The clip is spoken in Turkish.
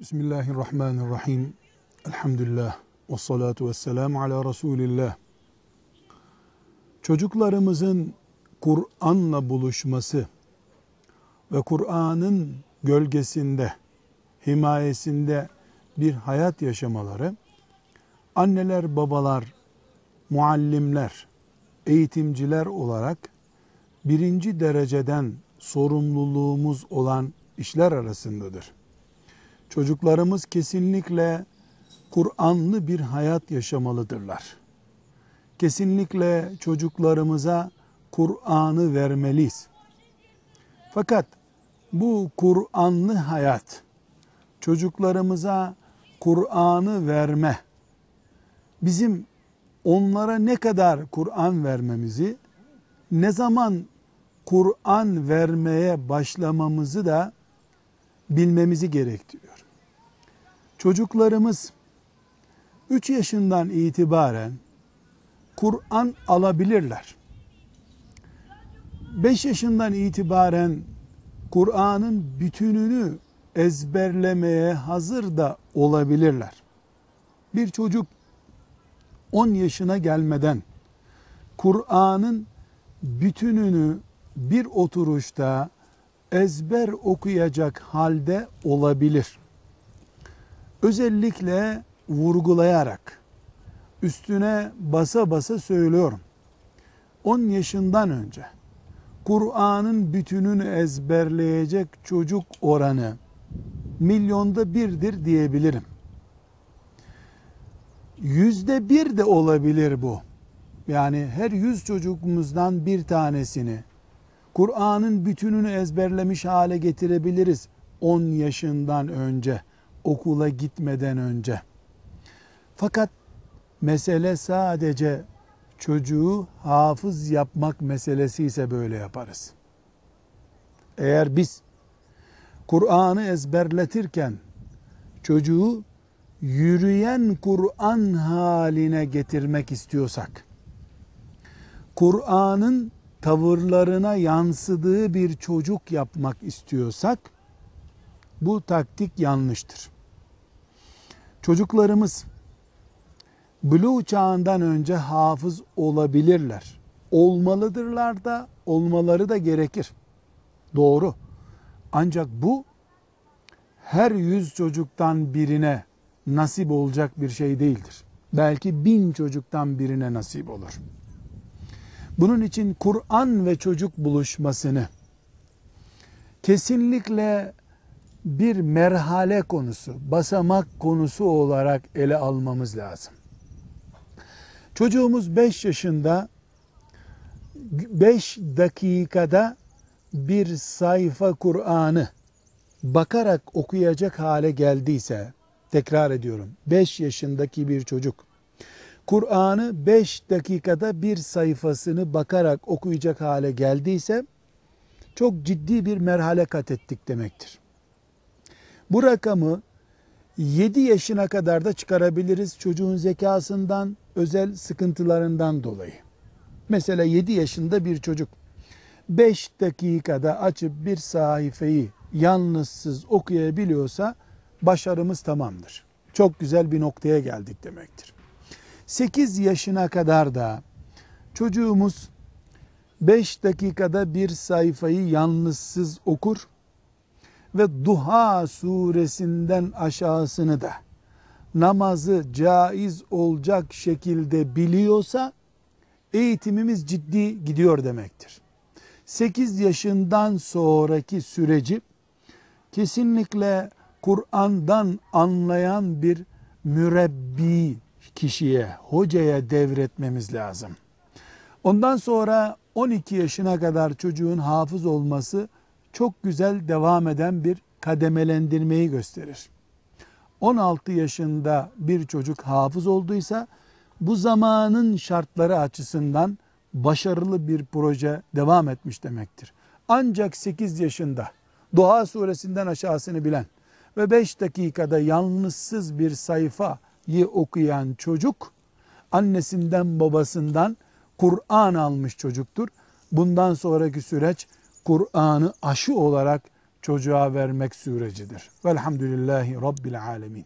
Bismillahirrahmanirrahim. Elhamdülillah. Ve salatu ve selamu ala Resulillah. Çocuklarımızın Kur'an'la buluşması ve Kur'an'ın gölgesinde, himayesinde bir hayat yaşamaları, anneler, babalar, muallimler, eğitimciler olarak birinci dereceden sorumluluğumuz olan işler arasındadır. Çocuklarımız kesinlikle Kur'anlı bir hayat yaşamalıdırlar. Kesinlikle çocuklarımıza Kur'an'ı vermeliyiz. Fakat bu Kur'anlı hayat çocuklarımıza Kur'an'ı verme bizim onlara ne kadar Kur'an vermemizi, ne zaman Kur'an vermeye başlamamızı da bilmemizi gerektiriyor. Çocuklarımız 3 yaşından itibaren Kur'an alabilirler. 5 yaşından itibaren Kur'an'ın bütününü ezberlemeye hazır da olabilirler. Bir çocuk 10 yaşına gelmeden Kur'an'ın bütününü bir oturuşta ezber okuyacak halde olabilir. Özellikle vurgulayarak üstüne basa basa söylüyorum. 10 yaşından önce Kur'an'ın bütününü ezberleyecek çocuk oranı milyonda birdir diyebilirim. Yüzde bir de olabilir bu. Yani her yüz çocukumuzdan bir tanesini Kur'an'ın bütününü ezberlemiş hale getirebiliriz 10 yaşından önce, okula gitmeden önce. Fakat mesele sadece çocuğu hafız yapmak meselesi ise böyle yaparız. Eğer biz Kur'an'ı ezberletirken çocuğu yürüyen Kur'an haline getirmek istiyorsak, Kur'an'ın tavırlarına yansıdığı bir çocuk yapmak istiyorsak, bu taktik yanlıştır. Çocuklarımız Blue çağından önce hafız olabilirler. Olmalıdırlar da olmaları da gerekir. Doğru. Ancak bu her yüz çocuktan birine nasip olacak bir şey değildir. Belki bin çocuktan birine nasip olur. Bunun için Kur'an ve çocuk buluşmasını kesinlikle bir merhale konusu, basamak konusu olarak ele almamız lazım. Çocuğumuz 5 yaşında 5 dakikada bir sayfa Kur'an'ı bakarak okuyacak hale geldiyse, tekrar ediyorum, 5 yaşındaki bir çocuk Kur'an'ı 5 dakikada bir sayfasını bakarak okuyacak hale geldiyse çok ciddi bir merhale kat ettik demektir. Bu rakamı 7 yaşına kadar da çıkarabiliriz çocuğun zekasından, özel sıkıntılarından dolayı. Mesela 7 yaşında bir çocuk 5 dakikada açıp bir sayfayı yalnızsız okuyabiliyorsa başarımız tamamdır. Çok güzel bir noktaya geldik demektir. 8 yaşına kadar da çocuğumuz 5 dakikada bir sayfayı yalnızsız okur ve Duha suresinden aşağısını da namazı caiz olacak şekilde biliyorsa eğitimimiz ciddi gidiyor demektir. 8 yaşından sonraki süreci kesinlikle Kur'an'dan anlayan bir mürebbi kişiye, hocaya devretmemiz lazım. Ondan sonra 12 yaşına kadar çocuğun hafız olması çok güzel devam eden bir kademelendirmeyi gösterir. 16 yaşında bir çocuk hafız olduysa bu zamanın şartları açısından başarılı bir proje devam etmiş demektir. Ancak 8 yaşında Doğa suresinden aşağısını bilen ve 5 dakikada yalnızsız bir sayfayı okuyan çocuk annesinden babasından Kur'an almış çocuktur. Bundan sonraki süreç Kur'an'ı aşı olarak çocuğa vermek sürecidir. Velhamdülillahi Rabbil alemin.